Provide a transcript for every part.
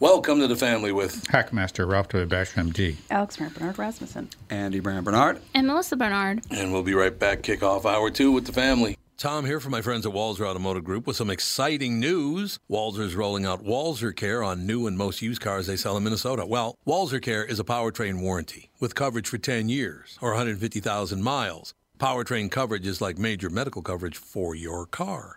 Welcome to the family with Hackmaster Ralph W. Basher, MD. Alex Brandt Bernard Rasmussen. Andy Brandt Bernard. And Melissa Bernard. And we'll be right back, kick off hour two with the family. Tom here from my friends at Walser Automotive Group with some exciting news. Walser's rolling out Walser Care on new and most used cars they sell in Minnesota. Well, Walser Care is a powertrain warranty with coverage for 10 years or 150,000 miles. Powertrain coverage is like major medical coverage for your car.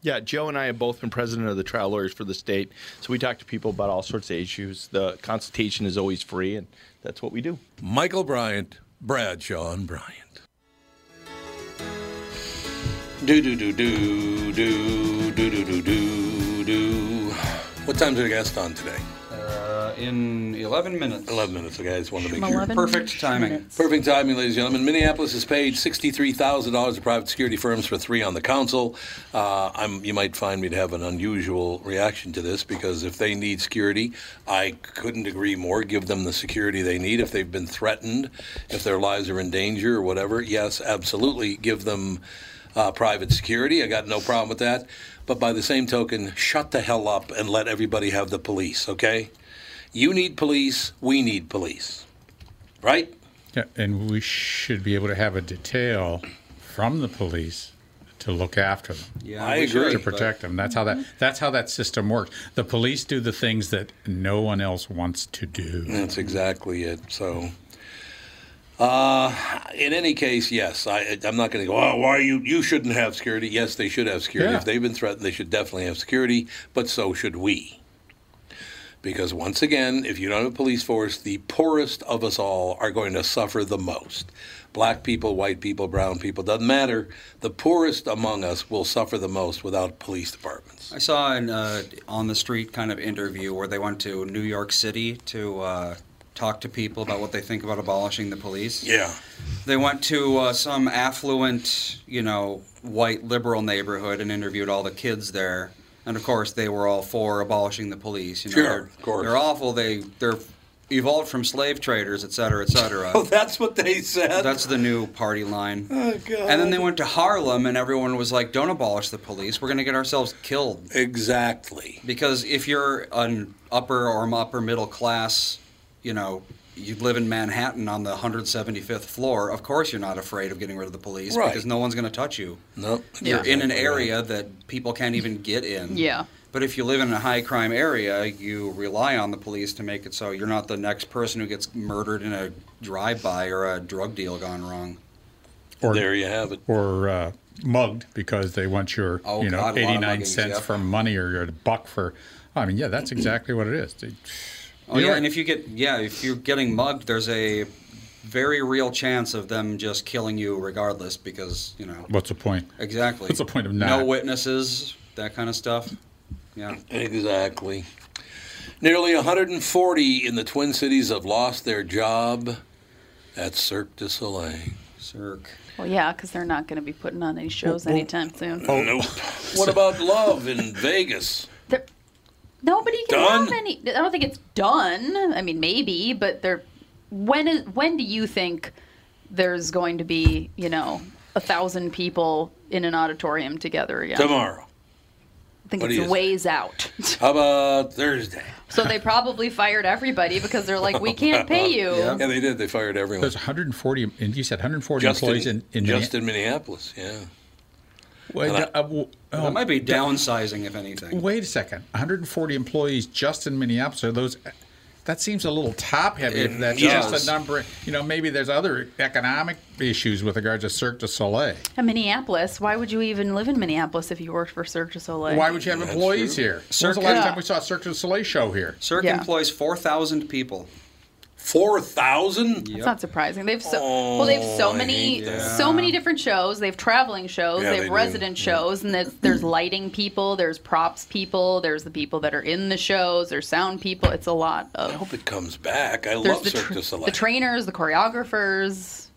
Yeah, Joe and I have both been president of the trial lawyers for the state, so we talk to people about all sorts of issues. The consultation is always free, and that's what we do. Michael Bryant, Bradshaw and Bryant. Do do do do do do do do do do. What time's our guest on today? Uh, in 11 minutes. 11 minutes, okay. I just wanted to make sure. Perfect timing. minutes. Perfect timing, ladies and gentlemen. Minneapolis has paid $63,000 to private security firms for three on the council. Uh, I'm, you might find me to have an unusual reaction to this because if they need security, I couldn't agree more. Give them the security they need. If they've been threatened, if their lives are in danger or whatever, yes, absolutely give them uh, private security. I got no problem with that. But by the same token, shut the hell up and let everybody have the police, okay? You need police, we need police. Right? Yeah, and we should be able to have a detail from the police to look after them, Yeah, I agree. to protect them. That's how that that's how that system works. The police do the things that no one else wants to do. That's exactly it. So, uh, in any case, yes, I, I'm not going to go. Oh, why you? You shouldn't have security. Yes, they should have security. Yeah. If they've been threatened, they should definitely have security. But so should we. Because once again, if you don't have a police force, the poorest of us all are going to suffer the most. Black people, white people, brown people, doesn't matter. The poorest among us will suffer the most without police departments. I saw an uh, on the street kind of interview where they went to New York City to uh, talk to people about what they think about abolishing the police. Yeah. They went to uh, some affluent, you know, white liberal neighborhood and interviewed all the kids there. And of course, they were all for abolishing the police. You know, Sure, they're, of course. they're awful. They they're evolved from slave traders, et cetera, et cetera. Oh, that's what they said. That's the new party line. Oh, God. And then they went to Harlem, and everyone was like, "Don't abolish the police. We're going to get ourselves killed." exactly. Because if you're an upper or upper middle class, you know, you live in Manhattan on the 175th floor. Of course, you're not afraid of getting rid of the police Right. because no one's going to touch you. No, You're in an area that people can't even get in. Yeah. But if you live in a high crime area, you rely on the police to make it so you're not the next person who gets murdered in a drive by or a drug deal gone wrong. Or, There you have it. or uh, mugged because they want your, Oh, you know, God, a lot of 89 muggings, cents yep. for money or a buck for. I mean, yeah, that's exactly what it is. They- Oh You yeah, and if you get yeah, if you're getting mugged, there's a very real chance of them just killing you regardless because you know What's the point? exactly. What's the point of no witnesses, that kind of stuff. Yeah. Exactly. Nearly 140 in the Twin Cities have lost their job at Cirque du Soleil. Cirque. Well, yeah, because they're not going to be putting on any shows anytime soon. Oh, nope. what about Love in Vegas? They're- nobody can Done? have any. I don't think it's done. I mean, maybe, but they're. When is when do you think there's going to be you know a thousand people in an auditorium together again? Tomorrow. I think What it's say? ways out. How about Thursday? so they probably fired everybody because they're like, we can't pay you. Yeah. Yeah, they did. They fired everyone. There's 140, and you said 140 Just employees in, in, in just Minne- in Minneapolis, yeah. Wait, I- uh, w- oh, That might be downsizing, if anything. wait a second. 140 employees just in Minneapolis. Are those? That seems a little top heavy. It that's does. just a number. You know, maybe there's other economic issues with regards to Cirque du Soleil. In Minneapolis, why would you even live in Minneapolis if you worked for Cirque du Soleil? Why would you have That's employees true. here? When was Cirque- the last Yeah. time we saw a Cirque du Soleil show here? Cirque Yeah. employs 4,000 people. 4,000? That's not surprising. They've so well, they have so Oh, I many, so many different shows. They have traveling shows. Yeah, they they have do. resident shows, and there's, there's lighting people. There's props people. There's the people that are in the shows. There's sound people. It's a lot I hope it comes back. I love the, Cirque tr- du Soleil. the trainers, the choreographers,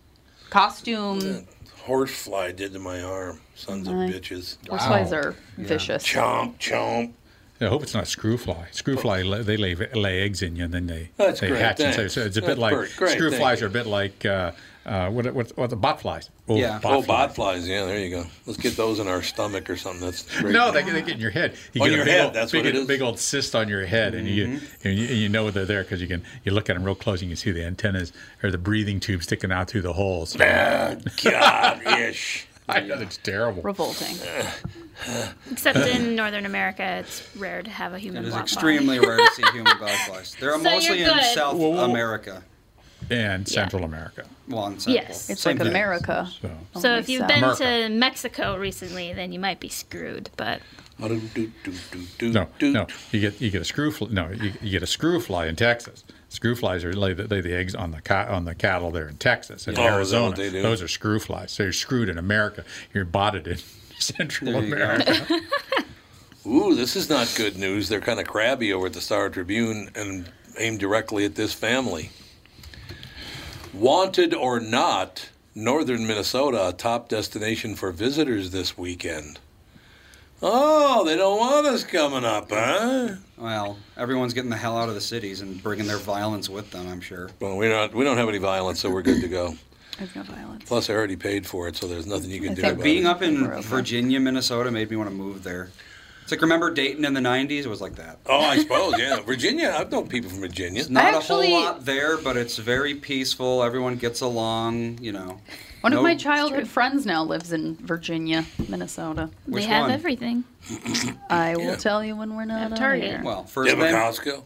costume. Horsefly did to my arm. Sons of Nice. bitches. Horseflies are vicious. Chomp, chomp. I hope it's not screw fly. Screw fly, they lay, lay eggs in you, and then they That's they great, hatch. And so, so it's a bit like great, great, screw flies are a bit like uh, uh, what, what what the bot flies. Oh, Yeah. Oh, fly. bot flies. Yeah, there you go. Let's get those in our stomach or something. That's great. No, they, they get in your head. You On get your head, old, that's big, what it is. big old cyst on your head, and you, and you you know they're there because you can you look at them real close and you can see the antennas or the breathing tube sticking out through the holes. Ah, God, ish. I know it's terrible. Revolting. Except in Northern America, it's rare to have a human It is extremely rare to see human butterflies. They're So mostly you're in good. South Whoa, whoa. America. And Central America. Well, in Central. Yes. It's Same like thing. America. So So if you've south. been America. to Mexico recently, then you might be screwed. But no, no, you get you get a screw fly. No, you, you get a screw fly in Texas. Screw flies are lay the, lay the eggs on the ca- on the cattle there in Texas and Oh, Arizona. they do? Those are screw flies. So you're screwed in America. You're botted in Central There you go. America. Ooh, this is not good news. They're kind of crabby over at the Star Tribune and aimed directly at this family. Wanted or not, northern Minnesota, a top destination for visitors this weekend. Oh, they don't want us coming up, huh? Well, everyone's getting the hell out of the cities and bringing their violence with them, I'm sure. Well, we don't we don't have any violence, so we're good to go. There's no violence. Plus, I already paid for it, so there's nothing you can I do think about Being it. up in Virginia, Minnesota made me want to move there. It's like, remember Dayton in the 90s? It was like that. Oh, I suppose, yeah. Virginia, I've known people from Virginia. It's not actually- a whole lot there, but it's very peaceful. Everyone gets along, you know. One No- of my childhood friends now lives in Virginia, Minnesota. Which they have one? everything. I will Yeah. tell you when we're not At on Target. air. Well, first you have a Costco?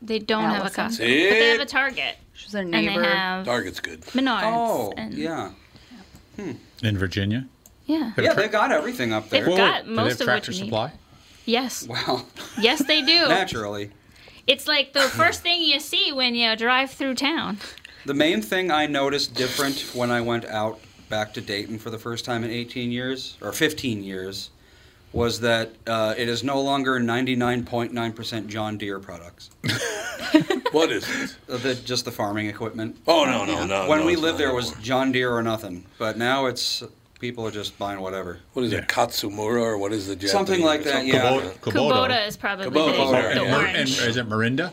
They don't have a Allison. Costco, but they have a Target, She's our and they neighbor. have Target's good. Menards. Oh, and, yeah. Hmm. in Virginia. yeah. Yeah, tra- they got everything up there. They've there. got do they most have of what tractor you need. supply? Yes, Well, yes, they do. naturally. It's like the first thing you see when you drive through town. The main thing I noticed different when I went out back to Dayton for the first time in 18 years, or 15 years, was that uh, it is no longer 99.9% John Deere products. What is it? Uh, The, just the farming equipment. Oh, no, no, no. when no, we it's lived not there was anymore. John Deere or nothing, but now it's people are just buying whatever. What is Yeah. it, Katsumura, or what is the Japanese? Something like that, yeah. Kubota. Kubota is probably Kubota, the, right, the yeah. And, and is it Mahindra?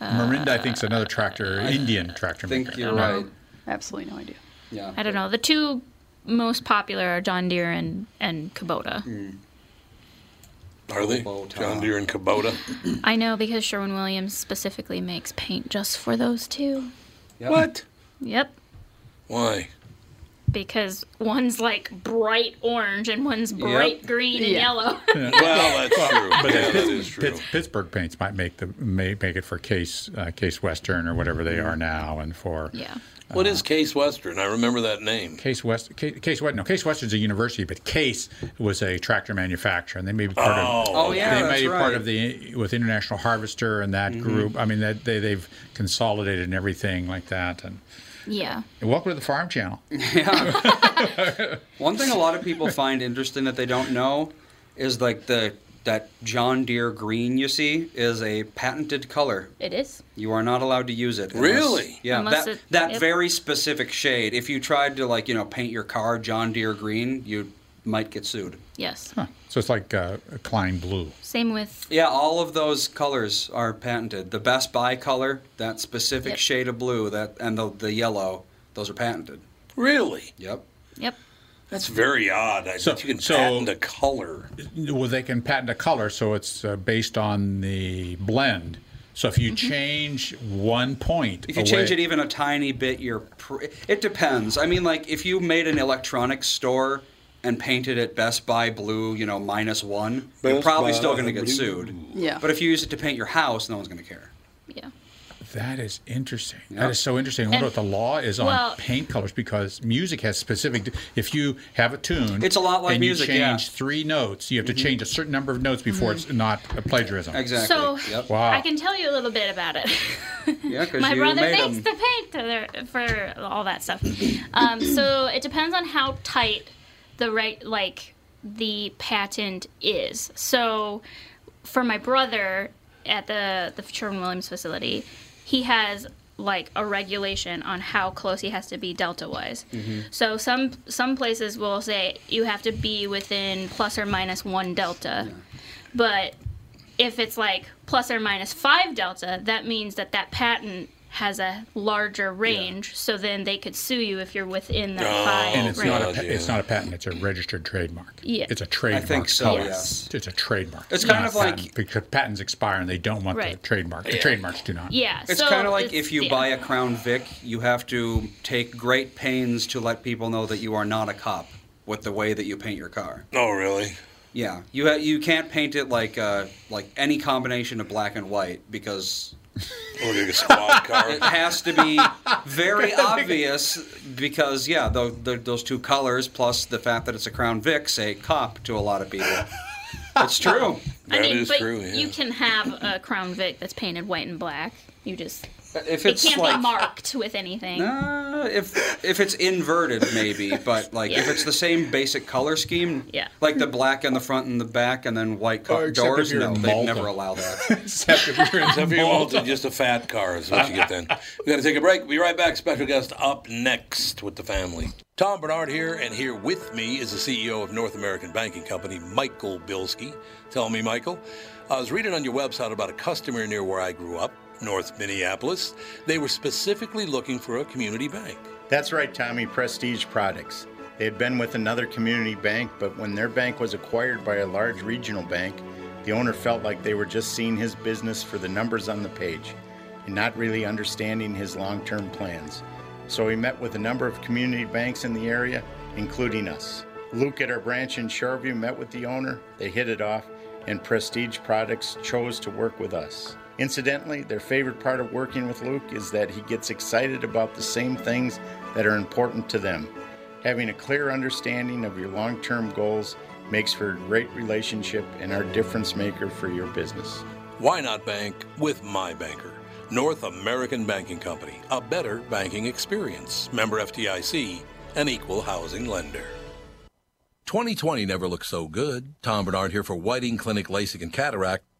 Mahindra, I think, is another tractor, Indian tractor I think maker. you're don't right. Absolutely no idea. Yeah. I don't know. The two most popular are John Deere and, and Kubota. Hmm. Are they? Kubota. John Deere and Kubota. I know because Sherwin Williams specifically makes paint just for those two. Yep. What? Yep. Why? Because one's like bright orange and one's bright green and Yeah. yellow. Well, that's true. But yeah, that is true. Pittsburgh paints might make the may make it for Case uh, Case Western or whatever they are mm-hmm. now, and for yeah. Uh, what is Case Western? I remember that name. Case West Case, Case West. No, Case Western's a university, but Case was a tractor manufacturer, and they may be part of. Oh, oh yeah, they may be part right. of the with International Harvester and that mm-hmm. group. I mean, that they they've consolidated and everything like that. And, Yeah. and welcome to the Farm Channel. Yeah. One thing a lot of people find interesting that they don't know is like the that John Deere green you see is a patented color. It is. You are not allowed to use it. unless- Really? yeah. Unless that it- that yep. very specific shade. If you tried to like you know paint your car John Deere green, you might get sued. Yes. Huh. So it's like uh, Klein Blue. Same with Yeah, all of those colors are patented. The Best Buy color, that specific Yep. shade of blue, that and the the yellow, those are patented. Really? Yep. Yep. That's very odd. I So- bet you can so- patent a color. Well, they can patent a color, so it's uh, based on the blend. So if you change one point, If you away- change it even a tiny bit, you're. Pr- it depends. I mean, like if you made an electronics store and painted it Best Buy blue, you know, minus one, you're probably Buy still going to get blue. sued. Yeah. But if you use it to paint your house, no one's going to care. Yeah. That is interesting. Yeah. That is so interesting. I wonder And- what the law is on well- paint colors because music has specific. If you have a tune, It's a lot like and music, You yeah. change three notes. You have to change a certain number of notes before it's not a plagiarism. Exactly. So yep. Wow. I can tell you a little bit about it. Yeah, 'cause My you brother made makes 'em. the paint for, for all that stuff. Um, so it depends on how tight the right like the patent is. So for my brother at the the Sherwin Williams facility, he has like a regulation on how close he has to be delta wise. Mm-hmm. So some some places will say you have to be within plus or minus one delta, but if it's like plus or minus five delta, that means that that patent has a larger range. So then they could sue you if you're within that Oh, five And it's range. not a God, pa- it's not a patent. It's a registered trademark. Yeah. It's a trademark. I think so, color. yes. It's a trademark. It's not kind a of like- patent, because patents expire and they don't want the trademark. The trademarks do not. yeah. It's so kind of like if you yeah. buy a Crown Vic, you have to take great pains to let people know that you are not a cop with the way that you paint your car. Oh, really? Yeah, you ha- you can't paint it like uh, like any combination of black and white because Or like a squad car. it has to be very obvious because yeah, tho- tho- those two colors plus the fact that it's a Crown Vic say cop to a lot of people. it's true. I That mean, is but true, yeah. you can have a Crown Vic that's painted white and black. You just If it it's can't like be marked with anything. Uh, if if it's inverted, maybe, but like if it's the same basic color scheme, Yeah. like the black on the front and the back, and then white co- Oh, doors, no, they'd never allow that. Except if you're in Except for you Malta. won't, just a fat car is what you get then. We got to take a break. We'll be right back. Special guest up next with the family. Tom Barnard here, and here with me is the CEO of North American Banking Company, Michael Bilski. Tell me, Michael, I was reading on your website about a customer near where I grew up, North Minneapolis. They were specifically looking for a community bank. That's right, Tommy, Prestige Products. They had been with another community bank, but when their bank was acquired by a large regional bank, the owner felt like they were just seeing his business for the numbers on the page and not really understanding his long term plans. So he met with a number of community banks in the area, including us. Luke at our branch in Shoreview met with the owner, they hit it off, and Prestige Products chose to work with us. Incidentally, their favorite part of working with Luke is that he gets excited about the same things that are important to them. Having a clear understanding of your long term goals makes for a great relationship and our difference maker for your business. Why not bank with my banker? North American Banking Company, a better banking experience. Member FDIC, an equal housing lender. 2020 never looked so good. Tom Barnard here for Whiting Clinic LASIK and Cataract.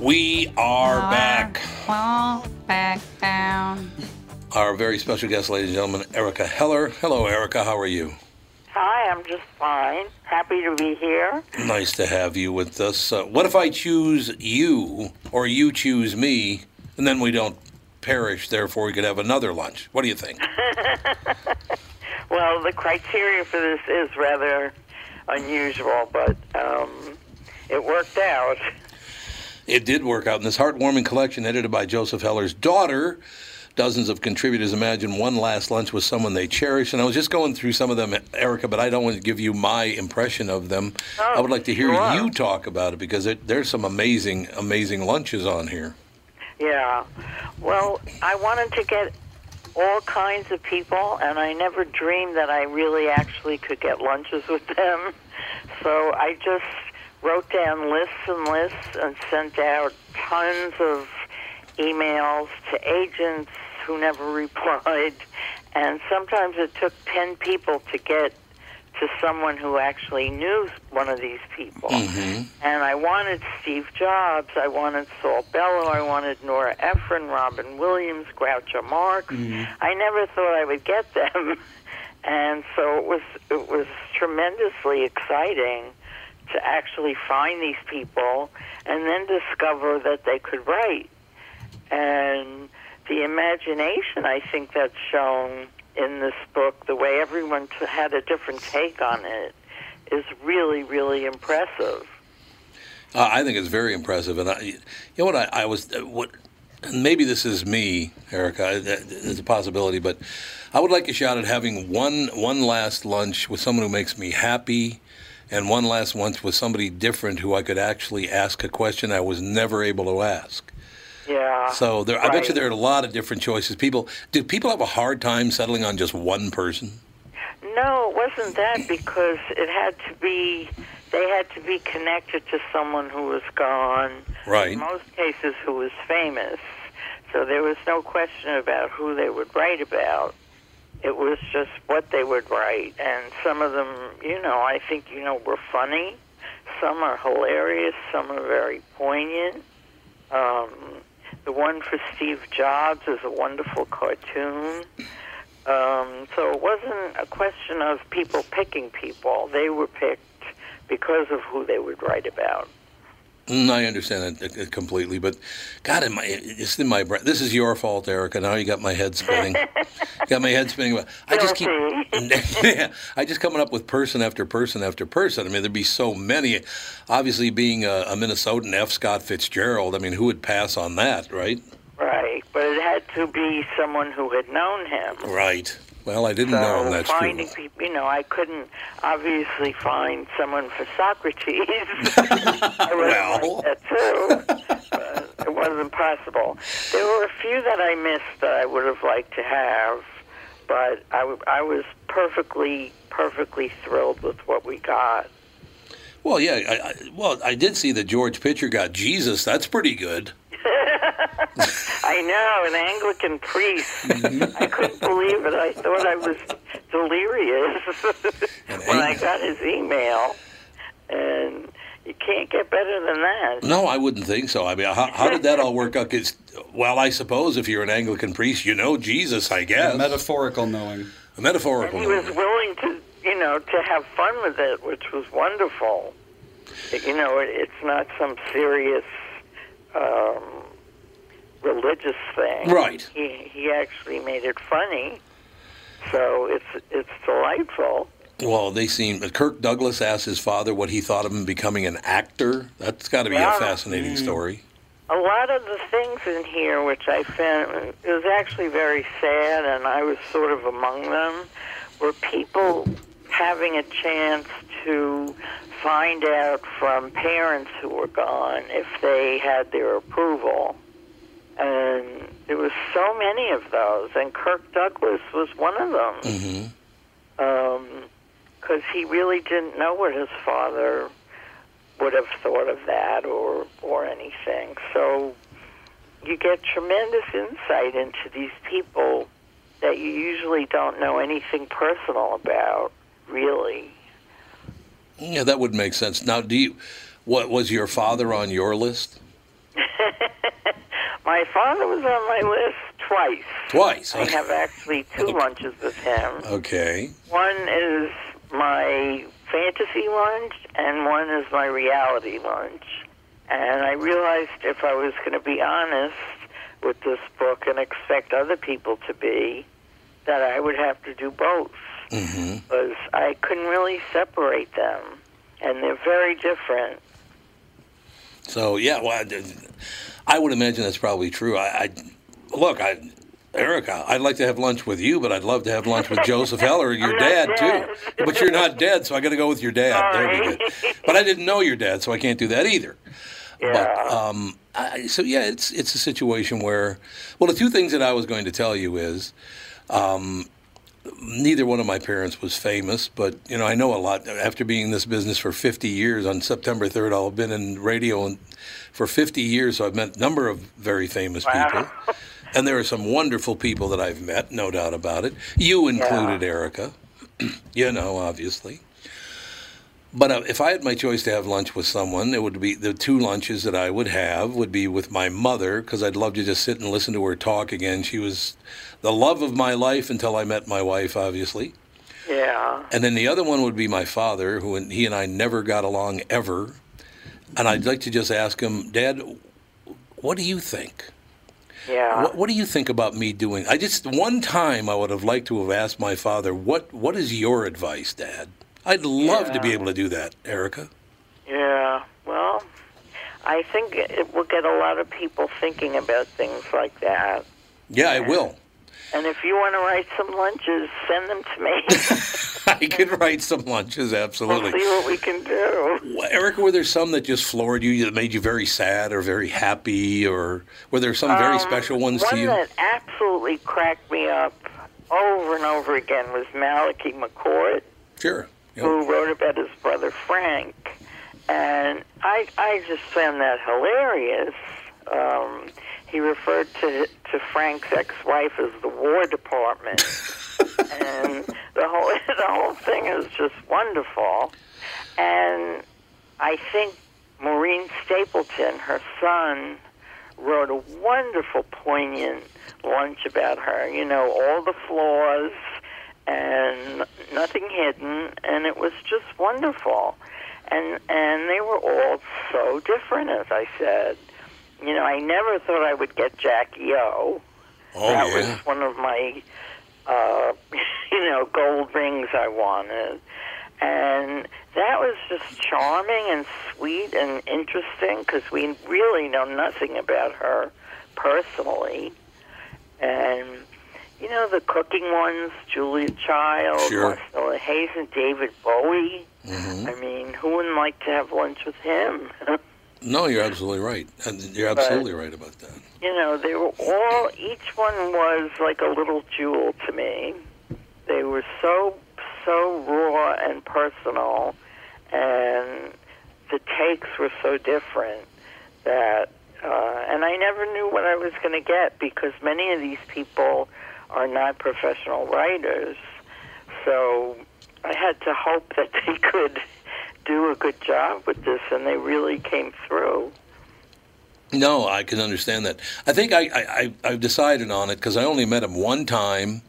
We are back. Fall back down. Our very special guest, ladies and gentlemen, Erica Heller. Hello, Erica. How are you? Hi, I'm just fine. Happy to be here. Nice to have you with us. Uh, what if I choose you, or you choose me, and then we don't perish, therefore we could have another lunch? What do you think? Well, the criteria for this is rather unusual, but um, it worked out. It did work out in this heartwarming collection edited by Joseph Heller's daughter. Dozens of contributors imagine one last lunch with someone they cherish. And I was just going through some of them, Erica, but I don't want to give you my impression of them. Oh, I would like to hear sure. you talk about it because it, there's some amazing, amazing lunches on here. Yeah. Well, I wanted to get all kinds of people, and I never dreamed that I really actually could get lunches with them. So I just wrote down lists and lists and sent out tons of emails to agents who never replied. And sometimes it took 10 people to get to someone who actually knew one of these people. Mm-hmm. And I wanted Steve Jobs, I wanted Saul Bellow, I wanted Nora Ephron, Robin Williams, Groucho Marx. Mm-hmm. I never thought I would get them. And so it was it was tremendously exciting to actually find these people and then discover that they could write. And the imagination I think that's shown in this book, the way everyone had a different take on it, is really, really impressive. Uh, I think it's very impressive, and I, you know what I, I was uh, what. Maybe this is me, Erica. It's a possibility, but I would like a shot at having one one last lunch with someone who makes me happy, and one last lunch with somebody different who I could actually ask a question I was never able to ask. Yeah. So there, I bet you there are a lot of different choices. People do people have a hard time settling on just one person? No, it wasn't that because it had to be. They had to be connected to someone who was gone. Right. In most cases, who was famous. So there was no question about who they would write about. It was just what they would write, and some of them, you know, I think you know were funny. Some are hilarious. Some are very poignant. Um, the one for Steve Jobs is a wonderful cartoon. Um, so it wasn't a question of people picking people. They were picked because of who they would write about. Mm, I understand that uh, completely, but God, in my, it's in my brain. This is your fault, Erica. Now you got my head spinning. got my head spinning. I just keep, yeah, I just coming up with person after person after person. I mean, there'd be so many. Obviously, being a, a Minnesotan, F. Scott Fitzgerald. I mean, who would pass on that, right? Right, but it had to be someone who had known him. Right. Well, I didn't so know. That's finding true. people, you know, I couldn't obviously find someone for Socrates. I well, that too. it wasn't possible. There were a few that I missed that I would have liked to have, but I, w- I was perfectly, perfectly thrilled with what we got. Well, yeah. I, I, well, I did see that George Pitcher got Jesus. That's pretty good. I know, an Anglican priest. I couldn't believe it. I thought I was delirious when I got his email. And you can't get better than that. No, I wouldn't think so. I mean, how, how did that all work out? 'Cause, well, I suppose if you're an Anglican priest, you know Jesus, I guess. metaphorical knowing. A metaphorical. He was willing to, you know, to have fun with it, which was wonderful. You know, it, it's not some serious um, religious thing. Right. He he actually made it funny, so it's it's delightful. Well, they seem. Kirk Douglas asked his father what he thought of him becoming an actor. That's got to be Yeah. a fascinating mm. story. A lot of the things in here, which I found it was actually very sad, and I was sort of among them, were people having a chance to find out from parents who were gone if they had their approval. And there was so many of those, and Kirk Douglas was one of them. Mm-hmm. Because he really didn't know what his father would have thought of that or or anything. So you get tremendous insight into these people that you usually don't know anything personal about, really. Yeah, that would make sense. Now, do you? What was your father on your list? My father was on my list twice. Twice. I have actually two lunches with him. Okay. One is my fantasy lunch, and one is my reality lunch. And I realized if I was going to be honest with this book and expect other people to be, that I would have to do both. Mm-hmm. Because I couldn't really separate them, and they're very different. So yeah, well, I, I would imagine that's probably true. I, I look, I. Erica, I'd like to have lunch with you, but I'd love to have lunch with Joseph Heller, your dad, too. But you're not dead, so I got to go with your dad. Sorry. But I didn't know your dad, so I can't do that either. Yeah. But um, I, so yeah, it's it's a situation where, well, the two things that I was going to tell you is, um, neither one of my parents was famous, but you know I know a lot. After being in this business for 50 years, on September 3rd, I'll have been in radio and for 50 years, so I've met a number of very famous people. And there are some wonderful people that I've met, no doubt about it. You included, Erica. you know, obviously. But uh, if I had my choice to have lunch with someone, it would be the two lunches that I would have would be with my mother because I'd love to just sit and listen to her talk again. She was the love of my life until I met my wife, obviously. Yeah. And then the other one would be my father, who he and I never got along ever. And I'd like to just ask him, Dad, what do you think? Yeah. What, what do you think about me doing? I just one time I would have liked to have asked my father, "What what is your advice, Dad?" I'd love to be able to do that, Erica. Yeah, well, I think it will get a lot of people thinking about things like that. Yeah, it will. And if you want to write some lunches, send them to me. I can write some lunches, absolutely. we'll see what we can do. Well, Erica, were there some that just floored you, that made you very sad or very happy, or were there some very Um, special ones One to you? that absolutely cracked me up over and over again was Malachy McCourt. Sure. Yep. who wrote about his brother Frank. And I, I just found that hilarious. Um, he referred to to Frank's ex-wife as the War Department, and the whole the whole thing is just wonderful. And I think Maureen Stapleton, her son, wrote a wonderful, poignant lunch about her. You know, all the flaws and nothing hidden, and it was just wonderful. And and they were all so different, as I said. You know, I never thought I would get Jackie O. Oh that yeah. was one of my, uh, you know, gold rings I wanted. And that was just charming and sweet and interesting because we really know nothing about her personally. And, you know, the cooking ones, Julia Child, Sure. Marcella Hazan, and David Bowie. hmm I mean, who wouldn't like to have lunch with him? No, you're absolutely right. You're absolutely right about that. you know, they were all, each one was like a little jewel to me. They were so, so raw and personal, and the takes were so different that, uh, and I never knew what I was going to get because many of these people are not professional writers. So I had to hope that they could do a good job with this, and they really came through. No, I can understand that. I think I, I, I I've decided on it because I only met him one time,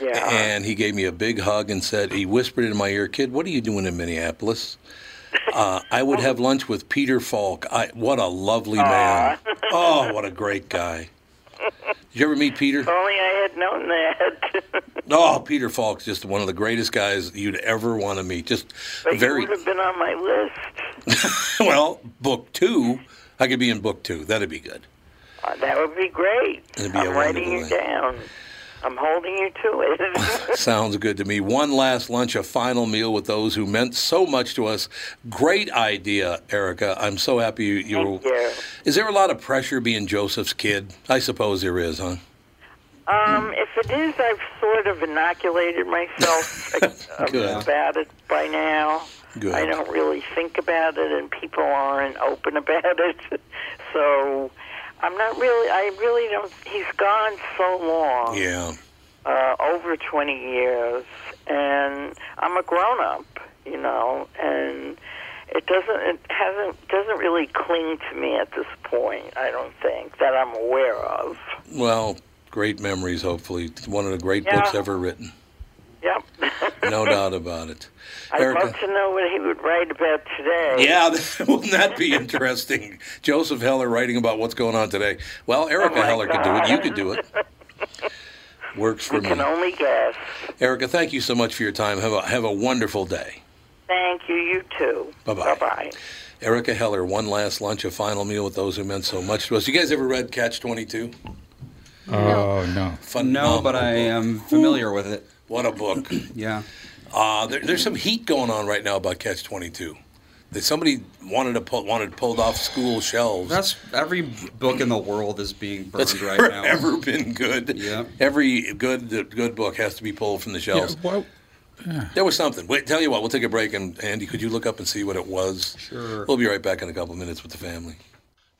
Yeah. and he gave me a big hug and said he whispered in my ear, "Kid, what are you doing in Minneapolis?" Uh, I would have lunch with Peter Falk. I, what a lovely man! Oh, what a great guy! Did you ever meet Peter? If only I had known that. Oh, Peter Falk's just one of the greatest guys you'd ever want to meet. Just but very would have been on my list. well. Book two, I could be in book two. That'd be good. Uh, that would be great. It'd be I'm a writing you down. I'm holding you to it. Sounds good to me. One last lunch, a final meal with those who meant so much to us. Great idea, Erica. I'm so happy you, you were. Thank you. Is there a lot of pressure being Joseph's kid? I suppose there is, huh? Um, if it is, I've sort of inoculated myself Good. about it by now. Good. I don't really think about it, and people aren't open about it. So I'm not really. I really don't. He's gone so long. Yeah. uh, over 20 years, and I'm a grown up, you know, and it doesn't it hasn't doesn't really cling to me at this point. I don't think that I'm aware of. Well, great memories, hopefully. One of the great Yeah. books ever written. Yep. No doubt about it. I'd Erica? love to know what he would write about today. Yeah, wouldn't that be interesting? Joseph Heller writing about what's going on today. Well, oh, Erica Oh, my Heller could do it. You could do it. Works for We me. can only guess. Erica, thank you so much for your time. Have a have a wonderful day. Thank you. You too. Bye-bye. Bye-bye. Erica Heller, one last lunch, a final meal with those who meant so much to us. You guys ever read Catch Twenty Two? Oh no. No, but I am familiar with it. What a book! Yeah. Uh, there, there's some heat going on right now about Catch Twenty Two. That somebody wanted to pull, wanted pulled off school shelves. That's every book in the world is being burned That's right now. ever been good. Yeah. Every good good book has to be pulled from the shelves. Yeah, well, There was something. Wait, tell you what, we'll take a break and Andy, could you look up and see what it was? Sure. We'll be right back in a couple minutes with the family.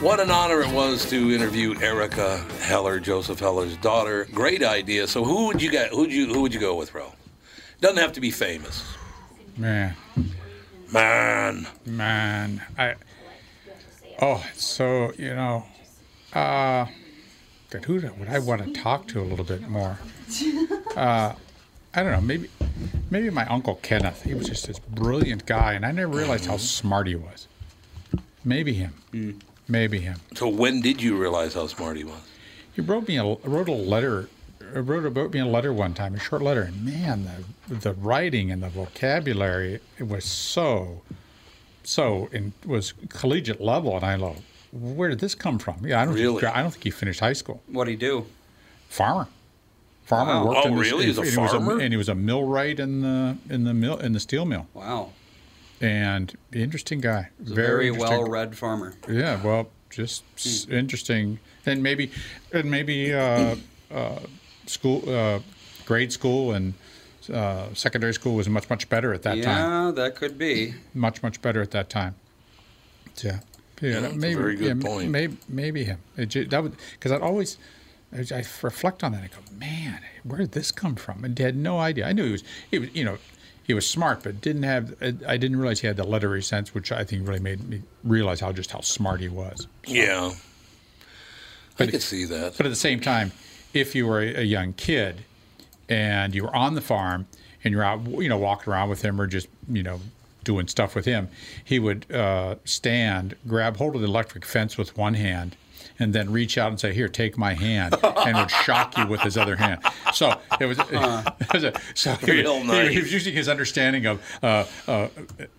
What an honor it was to interview Erica Heller, Joseph Heller's daughter. Great idea. So who would you get? Who'd you who would you go with, Ro? Doesn't have to be famous. man, Man, man, I. Oh, so you know, uh, that who would I want to talk to a little bit more? Uh, I don't know. Maybe, maybe my uncle Kenneth. He was just this brilliant guy, and I never realized how smart he was. Maybe him. Maybe him. So when did you realize how smart he was? He wrote me a wrote a letter. uh, Wrote wrote me a letter one time, a short letter, and man, the the writing and the vocabulary it was so, so in was collegiate level, and I go, where did this come from? Yeah, I don't Really? think, I don't think he finished high school. What'd he do? Farmer, farmer Wow. worked Oh, in the, really? He's a and he was farmer? and he was a millwright in the in the mill in the steel mill, Wow. and interesting guy, a very well-read farmer. yeah, well, just s interesting, and maybe, and maybe uh, uh, school, uh, grade school, and uh, secondary school was much much better at that yeah, time. Yeah, that could be. Much much better at that time. Yeah, yeah, Yeah, that's a maybe, very good yeah, point. Maybe, maybe him. It that would because I'd always. I I reflect on that. I go, man, where did this come from? And had no idea. I knew he was, he was, you know, he was smart, but didn't have. I didn't realize he had the literary sense, which I think really made me realize how just how smart he was. Yeah, I could see that. But at the same time, if you were a, a young kid and you were on the farm and you're out, you know, walking around with him or just, you know, doing stuff with him, he would uh, stand, grab hold of the electric fence with one hand and then reach out and say, "Here, take my hand," and would shock you with his other hand. So it was. it was a, so he, Real he- nice. he was using his understanding of uh, uh,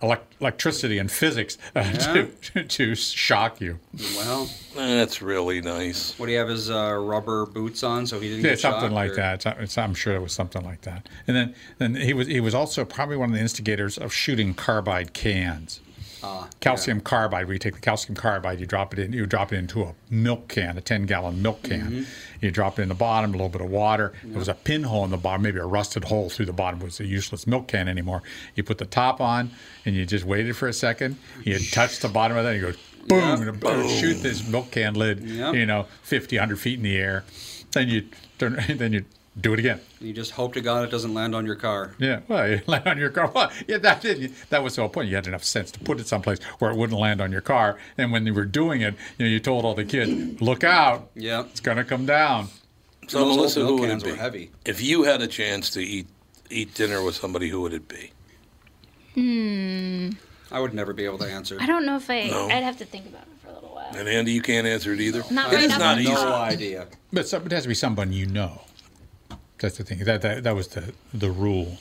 elec- electricity and physics uh, to, to shock you. Well, That's really nice. What do you have his uh, rubber boots on so he didn't Yeah, get something shocked, like or- that. It's, it's, I'm sure it was something like that. And then, then he was he was also probably one of the instigators of shooting carbide cans. Ah, calcium carbide, where you take the calcium carbide, you drop it in, you drop it into a milk can, a 10 gallon milk can. Mhm. You drop it in the bottom, a little bit of water. There was a pinhole in the bottom, maybe a rusted hole through the bottom. It was a useless milk can anymore. You put the top on, and you just waited for a second. You touch the bottom of that, and you go boom, Yep. it shoot this milk can lid, Yep. you know, 50, 100 feet in the air. Then you turn, then you do it again. You just hope to God it doesn't land on your car. Yeah, well, you land on your car. Well, yeah, that did. That was the whole point. You had enough sense to put it someplace where it wouldn't land on your car. And when you were doing it, you know, you told all the kids, "Look out! Yeah, it's gonna come down." So Those Melissa, who would cans it be? heavy. If you had a chance to eat eat dinner with somebody, who would it be? Hmm. I would never be able to answer. I don't know if I. No. I'd have to think about it for a little while. And Andy, you can't answer it either. Not It right is not the easy. No idea. But some, it has to be someone you know. That's the thing. That that, that was the the rule.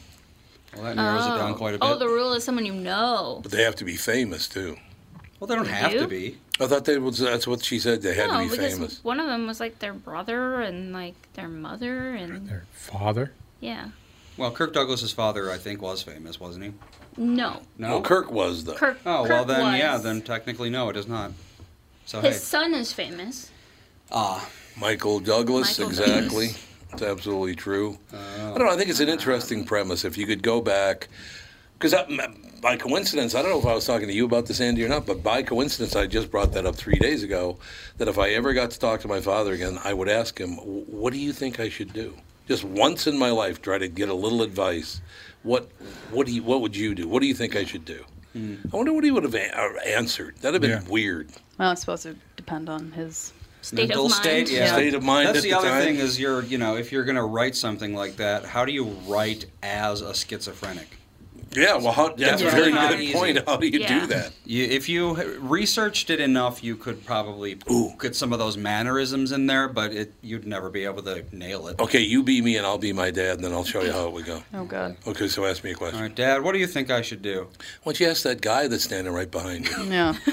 Well, that narrows it down quite a bit. Oh, the rule is someone you know. But they have to be famous too. well, they don't They have do? to be. I thought they was. That's what she said. They had no, to be because famous. one of them was like their brother and like their mother and Their father. yeah. Well, Kirk Douglas's father, I think, was famous, wasn't he? No, No. Well, Kirk was though. Kirk. Oh well, Kirk then yeah, then technically no, it is not. So his hey, son is famous. ah, Michael Douglas, Michael exactly. It's absolutely true. I don't know. I think it's an interesting premise. If you could go back, because by coincidence, I don't know if I was talking to you about this, Andy, or not, but by coincidence, I just brought that up three days ago. That if I ever got to talk to my father again, I would ask him, "What do you think I should do?" Just once in my life, try to get a little advice. What What do you What would you do? What do you think I should do? I wonder what he would have a- uh, answered. That'd have been Yeah. weird. Well, it's supposed to depend on his. State mental of mind. state, yeah. State of mind That's at the, the other time. thing is you're, you know, if you're going to write something like that, how do you write as a schizophrenic? Yeah, well, how, that's a Yeah. very Not good easy. point. How do you Yeah. do that? You, if you researched it enough, you could probably Ooh. get some of those mannerisms in there, but it, you'd never be able to nail it. Okay, you be me and I'll be my dad, and then I'll show you how it would go. Oh God. Okay, so ask me a question. All right, Dad, what do you think I should do? Why don't you ask that guy that's standing right behind you? Yeah.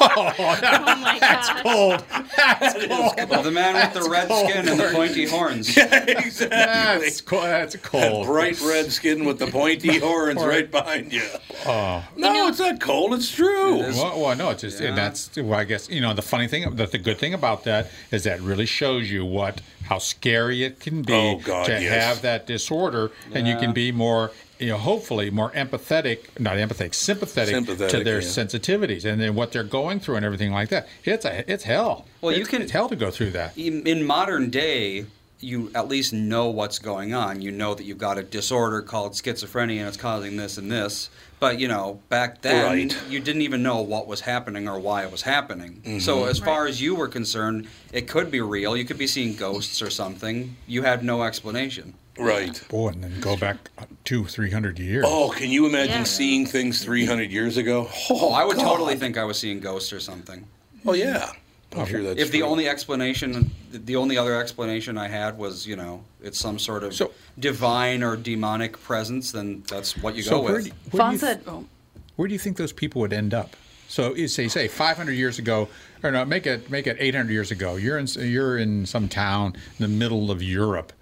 Oh my god. Cold. That's cold. Well, the man with the red skin and the pointy horns. exactly. That's cold. That's That cold. bright red skin with the pointy horns right behind you. Oh. No, it's not cold. It's true. It is. Well, well, no, it's just, and that's well, I guess you know the funny thing, the, the good thing about that is that really shows you what how scary it can be Oh, God, to yes. have that disorder, and you can be more, you know, hopefully more empathetic, not empathetic, sympathetic, to their yeah. sensitivities and then what they're going through and everything like that. It's a, it's hell. Well, you can- it's hell to go through that. in, in modern day, you at least know what's going on. You know that you've got a disorder called schizophrenia and it's causing this and this. But you know, back then Right. you didn't even know what was happening or why it was happening. Mm-hmm. So as far as you were concerned, it could be real. You could be seeing ghosts or something. You had no explanation. Right. Boy, and then go back two, three hundred years. Oh, can you imagine Yeah. seeing things 300 years ago? Oh, I would God. totally think I was seeing ghosts or something. Oh, yeah. I'm sure that's if the true. only explanation, the only other explanation I had was, you know, it's some sort of So- divine or demonic presence, then that's what you So go where with. do, where, do you, said, oh, where do you think those people would end up? So you say say 500 years ago, or no, make it make it 800 years ago. You're in you're in some town in the middle of Europe,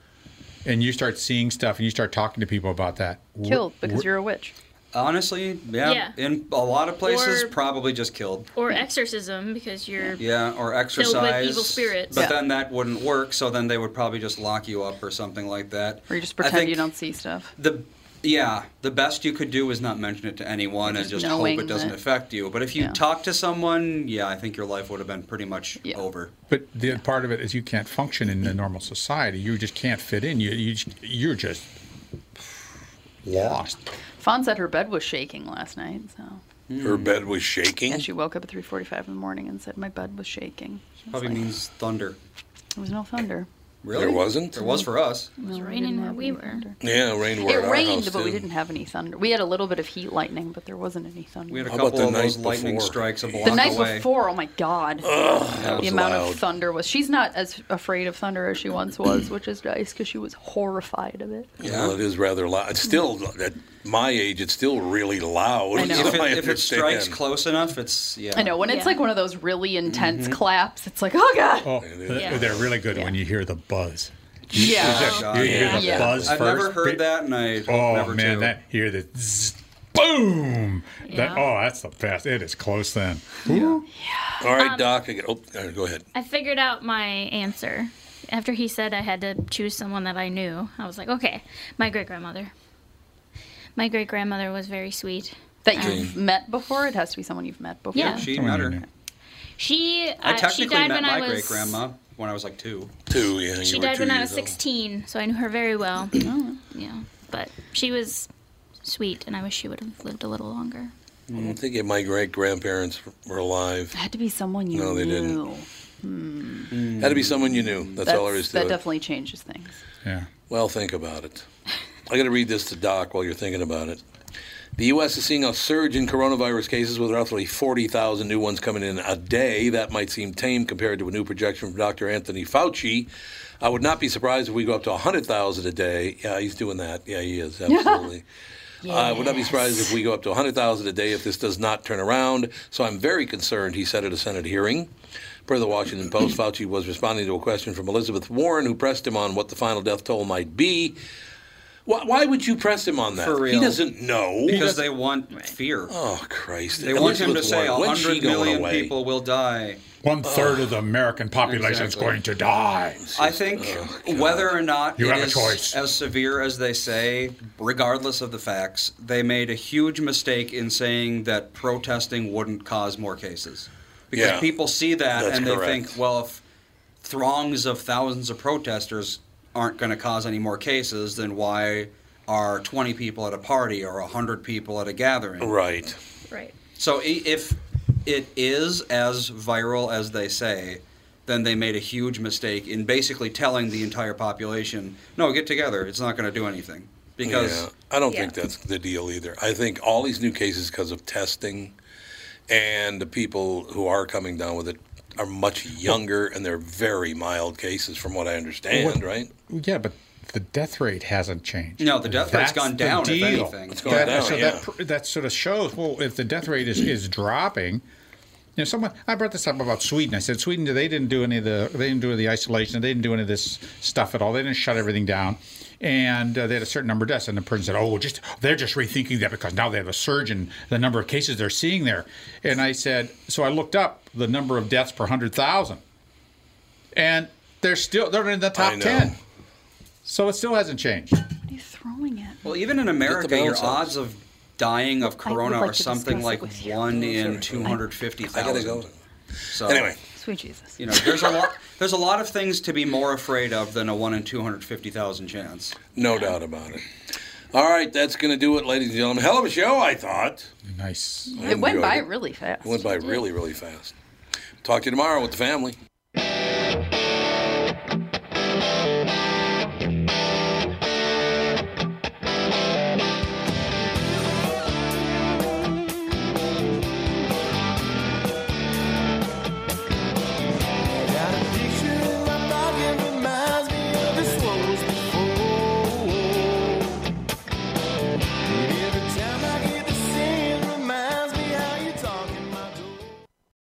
and you start seeing stuff, and you start talking to people about that. killed Wh- because wh- you're a witch. Honestly, yeah, Yeah. in a lot of places, Or- probably just killed. Or exorcism because you're Yeah, or Filled with evil spirits. But Yeah. then that wouldn't work, so then they would probably just lock you up or something like that. Or you just I pretend think you don't see stuff. The yeah, the best you could do is not mention it to anyone and Just just hope it doesn't that- affect you. But if you Yeah. talk to someone, yeah, I think your life would have been pretty much Yeah. over. But the part of it is you can't function in the normal society. You just can't fit in. You, you you're just lost. Fawn said her bed was shaking last night, so Her hmm. bed was shaking. and she woke up at 3:45 in the morning and said my bed was shaking. I was Probably like, means thunder. there was no thunder. Really? There wasn't? There was for us. It was raining where we were. Yeah, it rained where It at our rained, house, but we didn't have any thunder. We had a little bit of heat lightning, but there wasn't any thunder. We had a How about couple the of those night lightning before? strikes a block the night away. before, oh my god, that the amount loud. of thunder was. She's not as afraid of thunder as she once was, which is nice because she was horrified of it. Well, it is rather loud. It's still at my age. It's still really loud. I know. so If it, I if it strikes close enough, it's yeah. I know when it's Yeah. like one of those really intense Mm-hmm. claps. It's like, oh god, Oh, Yeah. they're really good when you hear the buzz. yeah. God, You hear the Yeah. buzz I've first. never heard that, and I hope Oh never man, to. that hear the zzz, boom. That, oh, that's the best. It is close then. All right, Um, Doc. I get, oh, all right, go ahead. I figured out my answer. After he said I had to choose someone that I knew, I was like, okay, my great grandmother. My great grandmother was very sweet. That you've met before. It has to be someone you've met before. Yeah. She Someone met her. knew. She I uh, she technically died met when my I was great grandma when I was like two. Two. Yeah, you She were died two when I years was old. 16, so I knew her very well. Yeah, but she was sweet, and I wish she would have lived a little longer. I don't think if my great grandparents were alive. It had to be someone you No, they didn't. knew. Had to be someone you knew. That's, all there is to that it. definitely changes things. Yeah. Well, think about it. I got to read this to Doc while you're thinking about it. The U.S. is seeing a surge in coronavirus cases with roughly 40,000 new ones coming in a day. That might seem tame compared to a new projection from Dr. Anthony Fauci. I would not be surprised if we go up to 100,000 a day. Yeah, he's doing that. Yeah, he is, absolutely. I would not be surprised if we go up to 100,000 a day if this does not turn around. So I'm very concerned, he said at a Senate hearing. Per the Washington Post, Fauci was responding to a question from Elizabeth Warren, who pressed him on what the final death toll might be. Why, why would you press him on that? For real. He doesn't know. Because they want fear. Oh Christ! They want him to Elizabeth say Warren, when's she going million away? people will die. One third of the American population is going to die. I think oh, whether or not You it have a is choice. as severe as they say, regardless of the facts, they made a huge mistake in saying that protesting wouldn't cause more cases. Because Yeah, people see that that's and they correct. think, well, if throngs of thousands of protesters aren't going to cause any more cases, then why are 20 people at a party or 100 people at a gathering? Right. Right. So if it is as viral as they say, then they made a huge mistake in basically telling the entire population, "No, get together. It's not going to do anything." Because yeah, I don't Yeah. think that's the deal either. I think all these new cases because of testing, and the people who are coming down with it are much younger and they're very mild cases, from what I understand. What- Right? Yeah, but the death rate hasn't changed. No, the death rate's That's gone the down, if deal. anything. It's gone That- down, so yeah. that that sort of shows. Well, if the death rate is, is dropping, you know, someone I brought this up about Sweden. I said Sweden they didn't do any of the they didn't do the isolation. They didn't do any of this stuff at all. They didn't shut everything down. And uh, they had a certain number of deaths, and the person said, "Oh, just they're just rethinking that because now they have a surge in the number of cases they're seeing there." And I said, so I looked up the number of deaths per hundred thousand, and they're still they're in the top ten. So it still hasn't changed. What are you throwing at? well, even in America, your odds of dying of corona like are something like with you. one in Sorry. two hundred fifty I gotta go. So Anyway, Sweet Jesus. you know, there's a lot. There's a lot of things to be more afraid of than a one in two hundred fifty thousand chance. no doubt about it. All right, that's going to do it, ladies and gentlemen. Hell of a show, I thought. Nice. I It went by it. really fast. It went by really, really fast. Talk to you tomorrow with the family.